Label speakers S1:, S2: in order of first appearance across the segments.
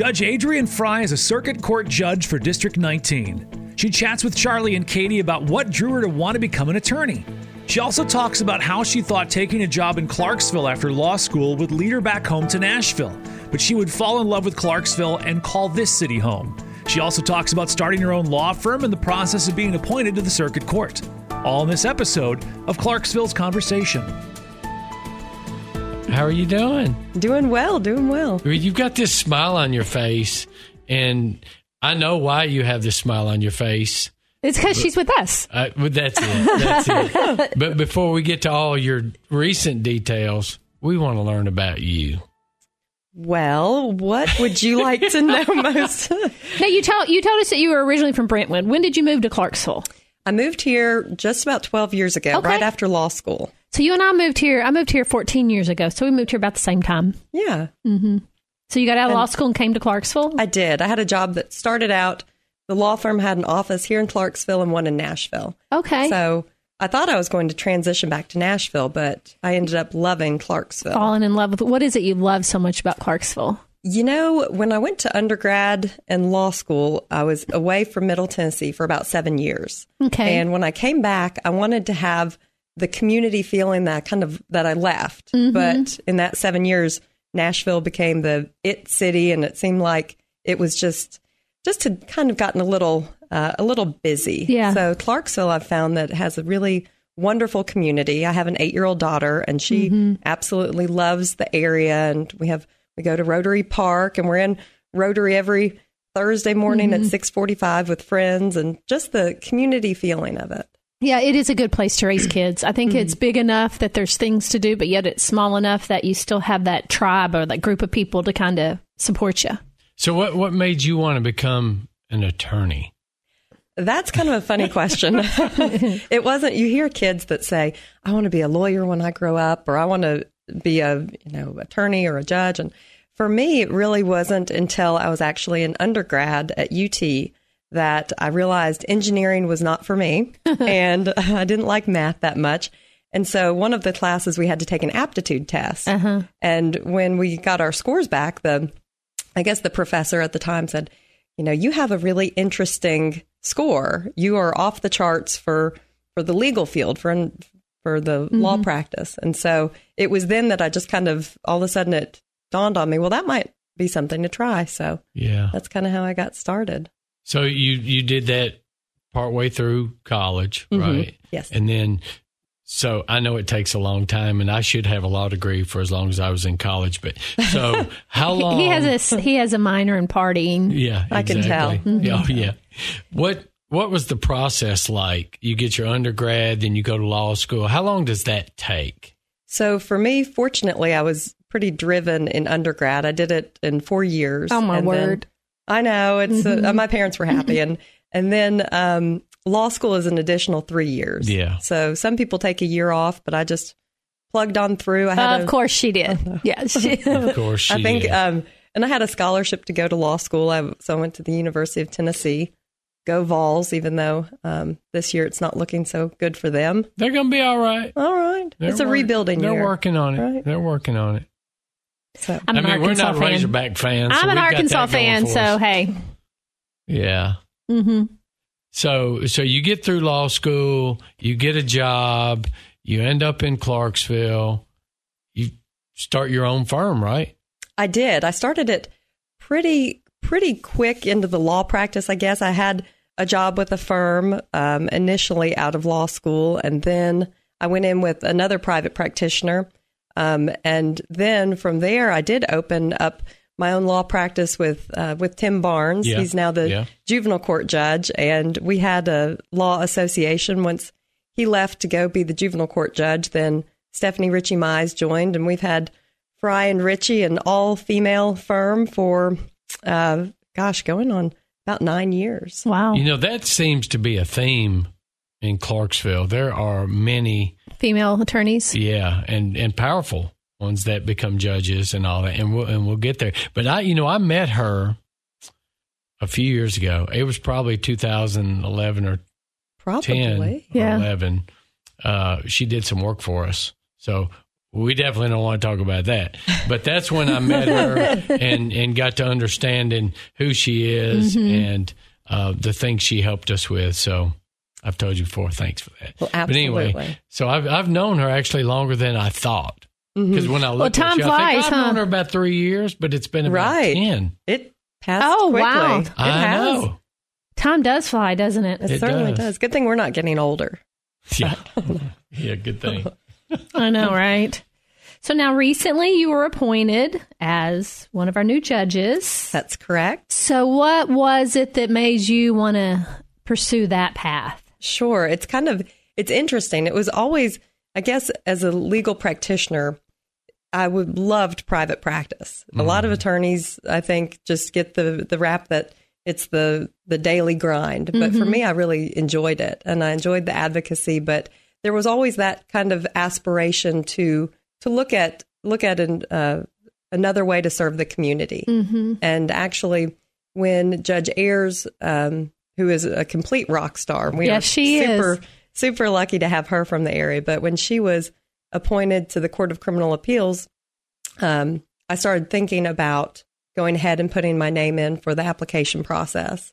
S1: Judge Adrienne Fry is a circuit court judge for District 19. She chats with Charlie and Katie about what drew her to want to become an attorney. She also talks about how she thought taking a job in Clarksville after law school would lead her back home to Nashville, but she would fall in love with Clarksville and call this city home. She also talks about starting her own law firm and the process of being appointed to the circuit court. All in this episode of Clarksville's Conversation.
S2: How are you doing?
S3: Doing well, doing well.
S2: You've got this smile on your face, and I know why you have this smile on your face.
S4: It's because she's with us.
S2: Uh, but that's it. That's it. but before we get to all your recent details, we want to learn about you.
S3: Well, what would you like to know most?
S4: now you tell you told us that you were originally from Brentwood. When did you move to Clarksville?
S3: I moved here just about 12 years ago,
S4: Okay.
S3: right after law school.
S4: So you and I moved here. I moved here 14 years ago. So we moved here about the same time.
S3: Yeah, mm-hmm.
S4: So you got out of law school and came to Clarksville.
S3: I did. I had a job that started out, the law firm had an office here in Clarksville and one in Nashville.
S4: okay.
S3: So I thought I was going to transition back to Nashville, but I ended up loving Clarksville.
S4: Falling in love with what is it you love so much about Clarksville?
S3: You know, when I went to undergrad and law school, I was away from Middle Tennessee for about seven years.
S4: Okay.
S3: And when I came back, I wanted to have the community feeling that I kind of that I left.
S4: Mm-hmm.
S3: But in that seven years, Nashville became the it city, and it seemed like it was just just had kind of gotten a little uh, a little busy.
S4: Yeah.
S3: So Clarksville, I've found that has a really wonderful community. I have an eight year old daughter, and she
S4: Mm-hmm.
S3: absolutely loves the area. And we have we go to Rotary Park, and we're in Rotary every Thursday morning
S4: Mm-hmm.
S3: at six forty five with friends, and just the community feeling of it.
S4: Yeah, it is a good place to raise kids. I think it's mm-hmm. big enough that there's things to do, but yet it's small enough that you still have that tribe or that group of people to kind of support you.
S2: So, what what made you want to become an attorney?
S3: That's kind of a funny question. it wasn't. You hear kids that say, "I want to be a lawyer when I grow up," or "I want to be a you know attorney or a judge." And for me, it really wasn't until I was actually an undergrad at UT that I realized engineering was not for me, and I didn't like math that much. And so, one of the classes we had to take an aptitude test, uh-huh. and when we got our scores back, the I guess the professor at the time said, you know, you have a really interesting score. You are off the charts for for the legal field for for the law mm-hmm. practice. And so it was then that I just kind of all of a sudden it dawned on me, well, that might be something to try. So
S2: Yeah.
S3: that's kind of how I got started.
S2: So you you did that partway through college, mm-hmm. right?
S3: Yes.
S2: And then, so I know it takes a long time, and I should have a law degree for as long as I was in college. But so how long?
S4: He has a he has a minor in partying.
S2: Yeah,
S3: I can tell.
S2: exactly. Yeah, Oh, mm-hmm. yeah. What what was the process like? You get your undergrad, then you go to law school. How long does that take?
S3: So for me, fortunately, I was pretty driven in undergrad. I did it in four years.
S4: Oh, my
S3: And
S4: word.
S3: I know it's uh, my parents were happy, and and then um, law school is an additional three years.
S2: Yeah.
S3: So some people take a year off, but I just plugged on through. I had
S4: of
S3: a-
S4: course she did. Yeah. She,
S2: Of course, she
S3: I think,
S2: did.
S3: um, and I had a scholarship to go to law school. I, so I went to the University of Tennessee. Go Vols, even though um, this year it's not looking so good for them.
S2: they're going to be all right.
S3: All right,
S2: They're
S3: it's a
S2: work-
S3: rebuilding
S2: They're
S3: year.
S2: working on it.
S3: Right.
S2: They're working on it.
S3: So
S4: I'm
S2: I
S4: an
S2: mean, we're
S4: Arkansas
S2: not
S4: fan.
S2: Razorback fans.
S4: I'm an
S2: we've got that
S4: Arkansas fan, so hey.
S2: yeah.
S4: hmm
S2: So so you get through law school, you get a job, you end up in Clarksville, you start your own firm, right?
S3: I did. I started it pretty pretty quick into the law practice. I guess I had a job with a firm um, initially out of law school, and then I went in with another private practitioner, um, and then from there I did open up my own law practice with uh, with Tim Barnes.
S2: Yeah.
S3: He's now the
S2: Yeah.
S3: juvenile court judge, and we had a law association once he left to go be the juvenile court judge. Then Stephanie Ritchie Mize joined, and we've had Fry and Ritchie, an all female firm for, uh, gosh, going on about nine years.
S4: Wow.
S2: You know, that seems to be a theme in Clarksville. There are many,
S4: Female attorneys.
S2: yeah, and and powerful ones that become judges and all that, and we'll and we'll get there. But I, you know, I met her a few years ago. It was probably 2011 or 10
S3: Probably.
S2: or
S4: Yeah.
S2: 11. Uh, she did some work for us. So we definitely don't want to talk about that. But that's when I met her and and got to understanding who she is and uh, the things she helped us with. So I've told you before. Thanks for that.
S3: Well,
S2: But anyway, so I've I've known her actually longer than I thought. Mm-hmm. Because when I look
S4: time
S2: at you, I
S4: flies,
S2: think I've
S4: huh?
S2: known her about three years, but it's been about
S3: Right.
S2: ten.
S3: It passed
S4: Oh,
S3: quickly.
S4: wow.
S3: It
S2: I
S3: has.
S2: know.
S4: Time does fly, doesn't it?
S3: It,
S2: It
S3: certainly
S2: does.
S3: does. Good thing we're not getting older.
S2: Yeah, yeah, good thing.
S4: I know, right? So now recently you were appointed as one of our new judges.
S3: That's correct.
S4: So what was it that made you want to pursue that path?
S3: Sure. It's kind of it's interesting. It was always, I guess, as a legal practitioner, I would loved private practice. A lot of attorneys, I think, just get the the rap that it's the the daily grind. But for me, I really enjoyed it, and I enjoyed the advocacy. But there was always that kind of aspiration to to look at look at an, uh, another way to serve the community. And actually, when Judge Ayers, um, who is a complete rock star, we
S4: Yes,
S3: are
S4: she
S3: super
S4: is.
S3: super lucky to have her from the area. But when she was appointed to the Court of Criminal Appeals, um, I started thinking about going ahead and putting my name in for the application process.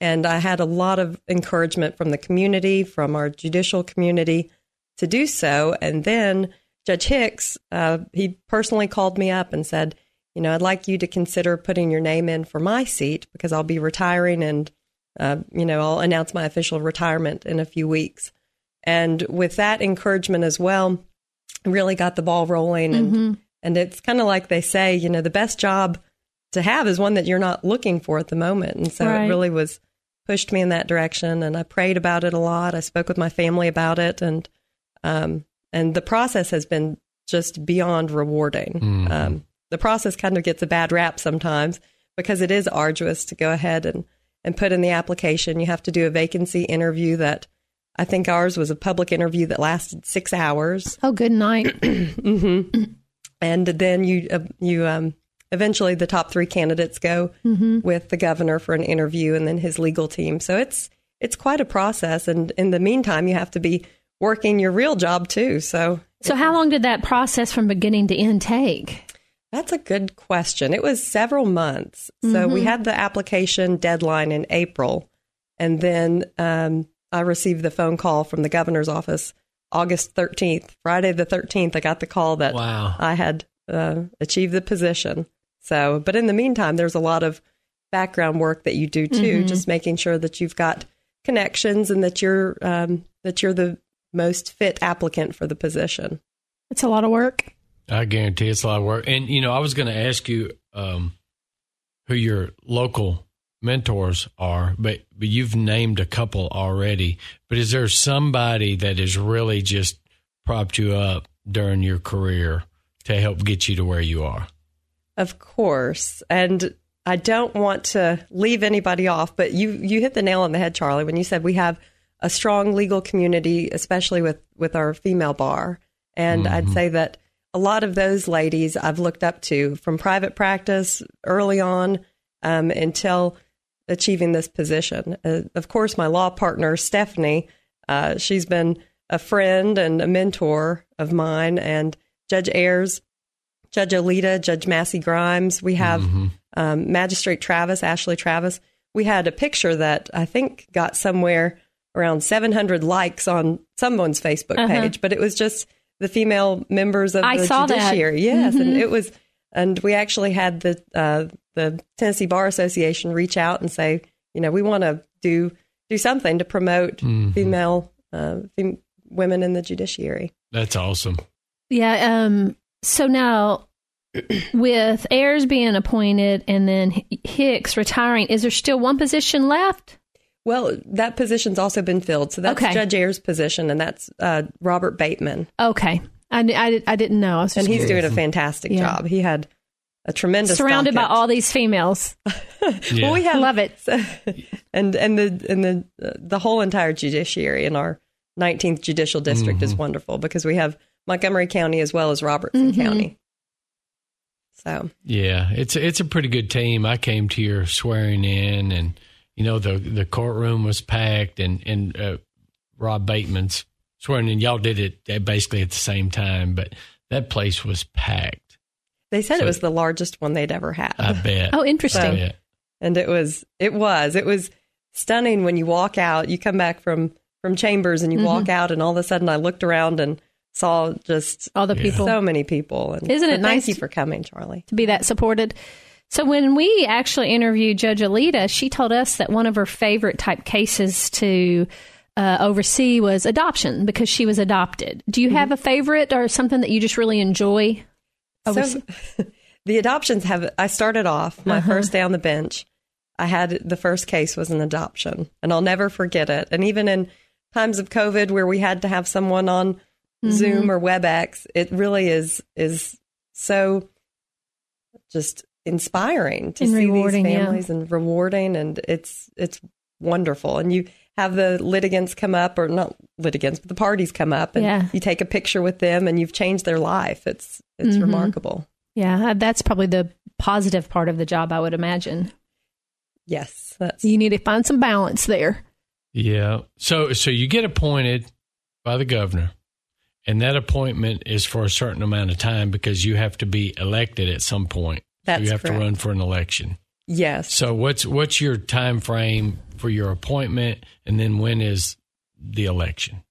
S3: And I had a lot of encouragement from the community, from our judicial community to do so. And then Judge Hicks, uh, he personally called me up and said, you know, I'd like you to consider putting your name in for my seat because I'll be retiring and, uh, you know, I'll announce my official retirement in a few weeks. And with that encouragement as well, really got the ball rolling. And, and it's kind of like they say, you know, the best job to have is one that you're not looking for at the moment. And so
S4: Right.
S3: it really was pushed me in that direction. And I prayed about it a lot. I spoke with my family about it. And, um, and the process has been just beyond rewarding. Um, the process kind of gets a bad rap sometimes because it is arduous to go ahead and, and put in the application. You have to do a vacancy interview that I think ours was a public interview that lasted six hours
S4: Oh, good night.
S3: and then you uh, you um, eventually the top three candidates go with the governor for an interview and then his legal team so it's it's quite a process and in the meantime you have to be working your real job too so
S4: so how long did that process from beginning to end take?
S3: That's a good question it was several months so we had the application deadline in april and then um, i received the phone call from the governor's office august 13th friday the 13th i got the call that
S2: Wow.
S3: I had uh, achieved the position. So, but in the meantime, there's a lot of background work that you do too, just making sure that you've got connections and that you're um, that you're the most fit applicant for the position.
S4: It's a lot of work.
S2: I guarantee it's a lot of work. And you know, I was going to ask you um, who your local mentors are, but but you've named a couple already. But is there somebody that has really just propped you up during your career to help get you to where you are?
S3: Of course, and I don't want to leave anybody off, but you you hit the nail on the head, Charlie, when you said we have a strong legal community, especially with with our female bar. And I'd say that a lot of those ladies I've looked up to from private practice early on um, until achieving this position. Uh, of course, my law partner Stephanie, uh, she's been a friend and a mentor of mine, and Judge Ayers, Judge Olita, Judge Massey Grimes. We have um, Magistrate Travis, Ashley Travis. We had a picture that I think got somewhere around 700 likes on someone's Facebook
S4: Uh-huh.
S3: page, but it was just the female members of
S4: I
S3: the
S4: saw that. Mm-hmm.
S3: judiciary. Yes, and it was, and we actually had the uh, the Tennessee Bar Association reach out and say, you know, we want to do do something to promote
S2: Mm-hmm.
S3: female uh, fem- women in the judiciary.
S2: That's awesome.
S4: Yeah. Um. So now, with Ayers being appointed and then Hicks retiring, is there still one position left?
S3: Well, that position's also been filled, so that's
S4: Okay.
S3: Judge Ayers' position, and that's uh, Robert Bateman,
S4: Okay. I, I, I didn't know. I was just
S3: and he's
S4: curious.
S3: doing a fantastic
S4: Yeah.
S3: job. He had a tremendous
S4: surrounded by all these females.
S2: Yeah.
S3: Well, we have
S4: Love it.
S3: and and the and the uh, the whole entire judiciary in our 19th judicial district is wonderful because we have Montgomery County as well as Robertson County. So
S2: Yeah, it's it's a pretty good team. I came to your swearing in, and you know the the courtroom was packed, and and uh, Rob Bateman's swearing in. Y'all did it basically at the same time, but that place was packed.
S3: They said
S2: So-
S3: it was the largest one they'd ever had.
S2: I bet.
S4: Oh, interesting.
S2: bet.
S3: and it was it was it was stunning when you walk out you come back from from chambers and you
S4: Mm-hmm.
S3: walk out and all of a sudden i looked around and saw just
S4: All the people
S3: so many people and
S4: Isn't it
S3: but thank
S4: nice
S3: you for coming charlie
S4: to be that supported. So when we actually interviewed Judge Olita, she told us that one of her favorite type cases to uh, oversee was adoption because she was adopted. Do you have a favorite or something that you just really enjoy?
S3: so the adoptions have i started off my
S4: Uh-huh.
S3: first day on the bench i had the first case was an adoption and i'll never forget it and even in times of covid where we had to have someone on
S4: Mm-hmm.
S3: zoom or webex it really is is so just inspiring to
S4: And
S3: see
S4: rewarding,
S3: these
S4: yeah.
S3: families and rewarding and it's it's wonderful and you have the litigants come up or not litigants but the parties come up and
S4: Yeah.
S3: you take a picture with them and you've changed their life it's it's
S4: Mm-hmm.
S3: remarkable
S4: Yeah, that's probably the positive part of the job, I would imagine.
S3: yes that's
S4: You need to find some balance there.
S2: Yeah. So so you get appointed by the governor, and that appointment is for a certain amount of time because you have to be elected at some point.
S3: That's
S2: you have
S3: correct.
S2: to run for an election.
S3: yes
S2: So what's what's your time frame for your appointment, and then when is the election?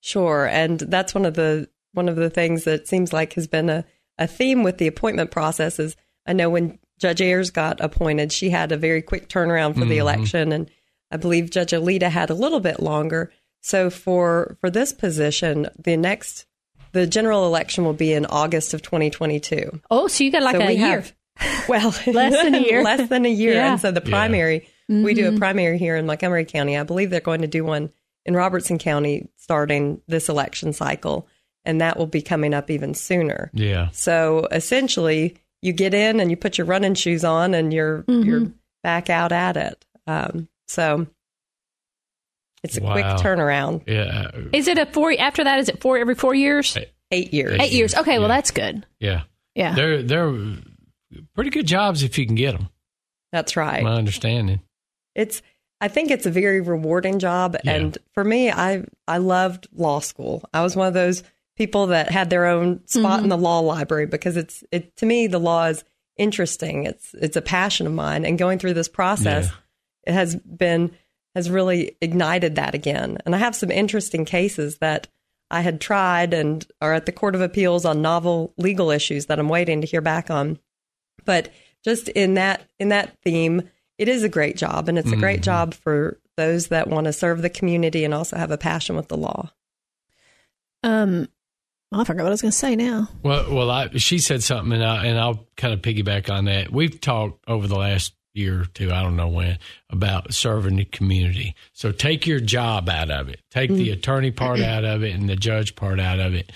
S3: Sure, and that's one of the one of the things that seems like has been a, a theme with the appointment process is I know when Judge Ayers got appointed, she had a very quick turnaround for the
S2: Mhm.
S3: election, and I believe Judge Olita had a little bit longer. So for for this position, the next the general election will be in August of 2022.
S4: Oh, so you got like
S3: so
S4: a
S3: we
S4: year.
S3: have well
S4: Less than a year.
S3: less than a year,
S4: Yeah.
S3: and so the
S2: Yeah.
S3: primary we do
S4: Mm-hmm.
S3: a primary here in Montgomery County. I believe they're going to do one in Robertson County starting this election cycle, and that will be coming up even sooner.
S2: Yeah.
S3: So essentially, you get in and you put your running shoes on, and you're
S4: Mm-hmm.
S3: you're back out at it. Um, so it's a quick turnaround.
S2: Yeah.
S4: Is it a four? After that, is it four every four years?
S3: Eight years.
S4: Eight years. Okay, well that's good.
S2: Yeah.
S4: Yeah.
S2: They're they're pretty good jobs if you can get them.
S3: That's right.
S2: My understanding.
S3: it's I think it's a very rewarding job
S2: Yeah.
S3: and for me I I loved law school. I was one of those people that had their own spot in mm-hmm. the law library because it's it to me the law is interesting. It's it's a passion of mine and going through this process
S2: Yeah.
S3: it has been has really ignited that again. And I have some interesting cases that I had tried and are at the Court of Appeals on novel legal issues that I'm waiting to hear back on. But just in that in that theme, it is a great job and it's a great job for those that want to serve the community and also have a passion with the law.
S4: Um, I forgot what I was going to say now.
S2: Well, well, I, she said something, and, I, and I'll kind of piggyback on that. We've talked over the last year or two, I don't know when, about serving the community. So take your job out of it, take the attorney part out of it, and the judge part out of it.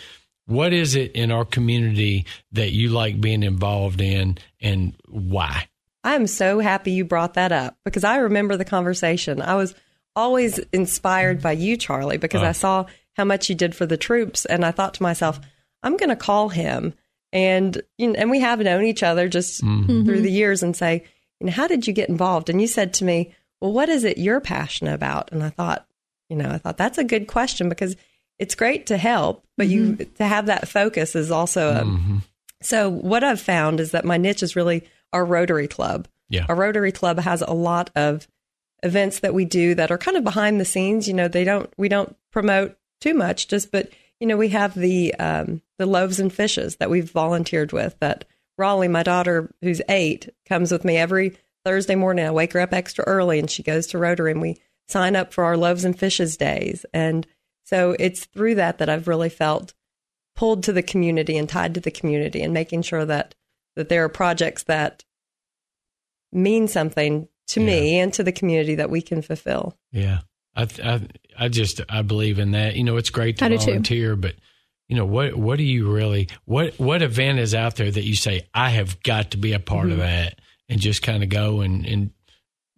S2: What is it in our community that you like being involved in, and why?
S3: I am so happy you brought that up because I remember the conversation. I was always inspired by you, Charlie, because
S2: Oh.
S3: I uh. saw how much you did for the troops, and I thought to myself, I'm going to call him, and you know, and we have known each other just mm-hmm. Mm-hmm. through the years, and say, you know, how did you get involved? And you said to me, well, what is it you're passionate about? And I thought, you know, I thought that's a good question because it's great to help, but you to have that focus is also a,
S2: Mm-hmm.
S3: so what I've found is that my niche is really our Rotary Club.
S2: Yeah.
S3: Our Rotary Club has a lot of events that we do that are kind of behind the scenes. You know, they don't we don't promote too much, just but you know we have the um, the loaves and fishes that we've volunteered with. That Raleigh, my daughter who's eight, comes with me every Thursday morning. I wake her up extra early and she goes to Rotary and we sign up for our loaves and fishes days. And so it's through that that I've really felt pulled to the community and tied to the community and making sure that that there are projects that mean something to me and to the community that we can fulfill.
S2: Yeah, I, I, I just I believe in that. You know, it's great to
S4: I too.
S2: volunteer, but you know what? What do you really? What what event is out there that you say I have got to be a part
S3: Mm-hmm.
S2: of that and just kind of go and and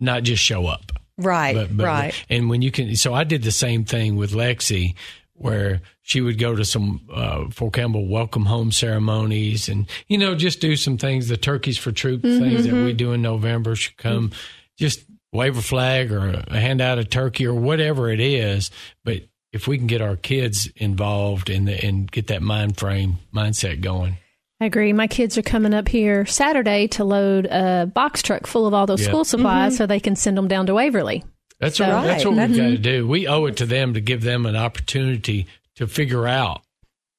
S2: not just show up,
S3: Right,
S2: but, but
S3: right.
S2: And when you can, so I did the same thing with Lexi. Where she would go to some uh, Fort Campbell welcome home ceremonies and, you know, just do some things, the turkeys for troops things that we do in November. She'd come just wave a flag or hand out a turkey or whatever it is. But if we can get our kids involved and and get that mind frame mindset going.
S4: I agree. My kids are coming up here Saturday to load a box truck full of all those
S2: Yeah.
S4: school supplies mm-hmm. so they can send them down to Waverly.
S2: That's
S3: So-
S2: what that's what
S3: Right.
S2: we've got to mm-hmm. do. We owe it to them to give them an opportunity to figure out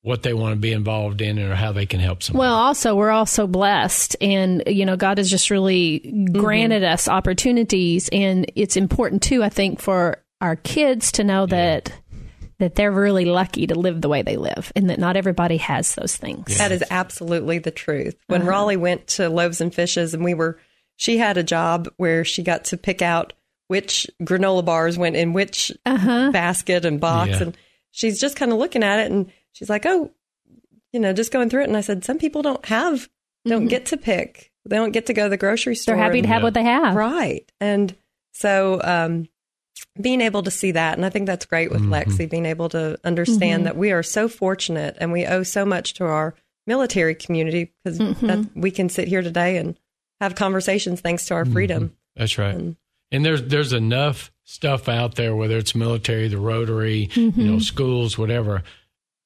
S2: what they want to be involved in or how they can help someone.
S4: Well, also we're also blessed, and you know God has just really mm-hmm. granted us opportunities, and it's important too. I think for our kids to know that that they're really lucky to live the way they live, and that not everybody has those things.
S3: That is absolutely the truth. When uh-huh. Raleigh went to Loaves and Fishes, and we were, she had a job where she got to pick out which granola bars went in which uh-huh. basket and box,
S2: Yeah.
S3: and she's just kind of looking at it, and she's like, "Oh, you know, just going through it." And I said, "Some people don't have, don't mm-hmm. get to pick. They don't get to go to the grocery store.
S4: They're happy to
S3: and-
S4: have what they have.
S3: Right. And so um, being able to see that, and I think that's great with mm-hmm. Lexi, being able to understand mm-hmm. that we are so fortunate and we owe so much to our military community because mm-hmm. that we can sit here today and have conversations thanks to our freedom.
S2: That's right.
S3: And-
S2: And there's there's enough stuff out there, whether it's military, the Rotary, you know, schools, whatever.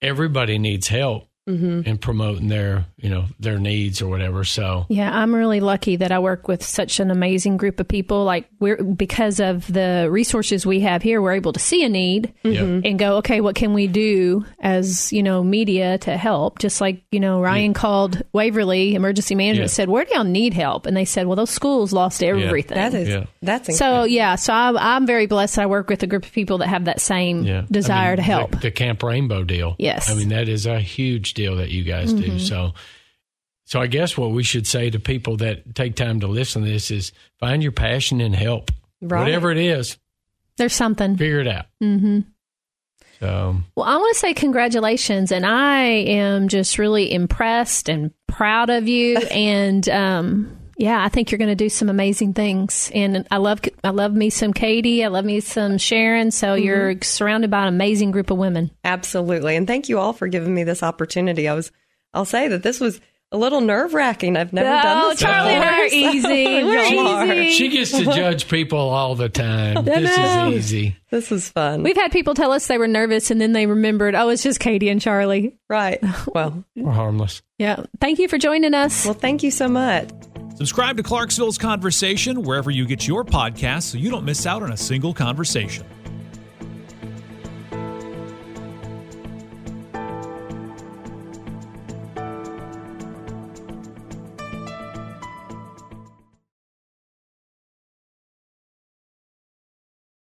S2: Everybody needs help Mm-hmm. in promoting their you know their needs or whatever. So
S4: Yeah, I'm really lucky that I work with such an amazing group of people. Like we're because of the resources we have here, we're able to see a need
S2: yeah,
S4: and mm-hmm. go, okay, what can we do as you know media to help? Just like you know, Ryan called Waverly Emergency Management,
S2: Yeah.
S4: said, "Where do y'all need help?" And they said, "Well, those schools lost everything."
S3: That is,
S2: Yeah.
S3: that's
S4: so
S3: incredible.
S4: yeah, so I'm, I'm very blessed. that I work with a group of people that have that same
S2: yeah.
S4: desire
S2: I mean,
S4: to help.
S2: The, the Camp Rainbow deal.
S4: Yes.
S2: I mean that is a huge deal that you guys do. So. So I guess what we should say to people that take time to listen to this is find your passion and help.
S3: Right.
S2: Whatever it is,
S4: There's something.
S2: figure it out. Mm-hmm. So
S4: Well, I want to say congratulations, and I am just really impressed and proud of you. and um, yeah, I think you're going to do some amazing things. And I love, I love me some Katie. I love me some Sharon. So
S3: Mm-hmm.
S4: you're surrounded by an amazing group of women.
S3: Absolutely. And thank you all for giving me this opportunity. I was, I'll say that this was a little nerve wracking. I've never done
S4: Oh,
S3: this
S4: Charlie and I are
S3: before.
S4: easy. We're easy.
S2: she gets to judge people all the time. This is easy.
S3: This is fun.
S4: We've had people tell us they were nervous, and then they remembered, oh, it's just Katie and Charlie.
S3: right. Well,
S2: We're harmless.
S4: Yeah. Thank you for joining us.
S3: well, thank you so much.
S1: Subscribe to Clarksville's Conversation wherever you get your podcasts so you don't miss out on a single conversation.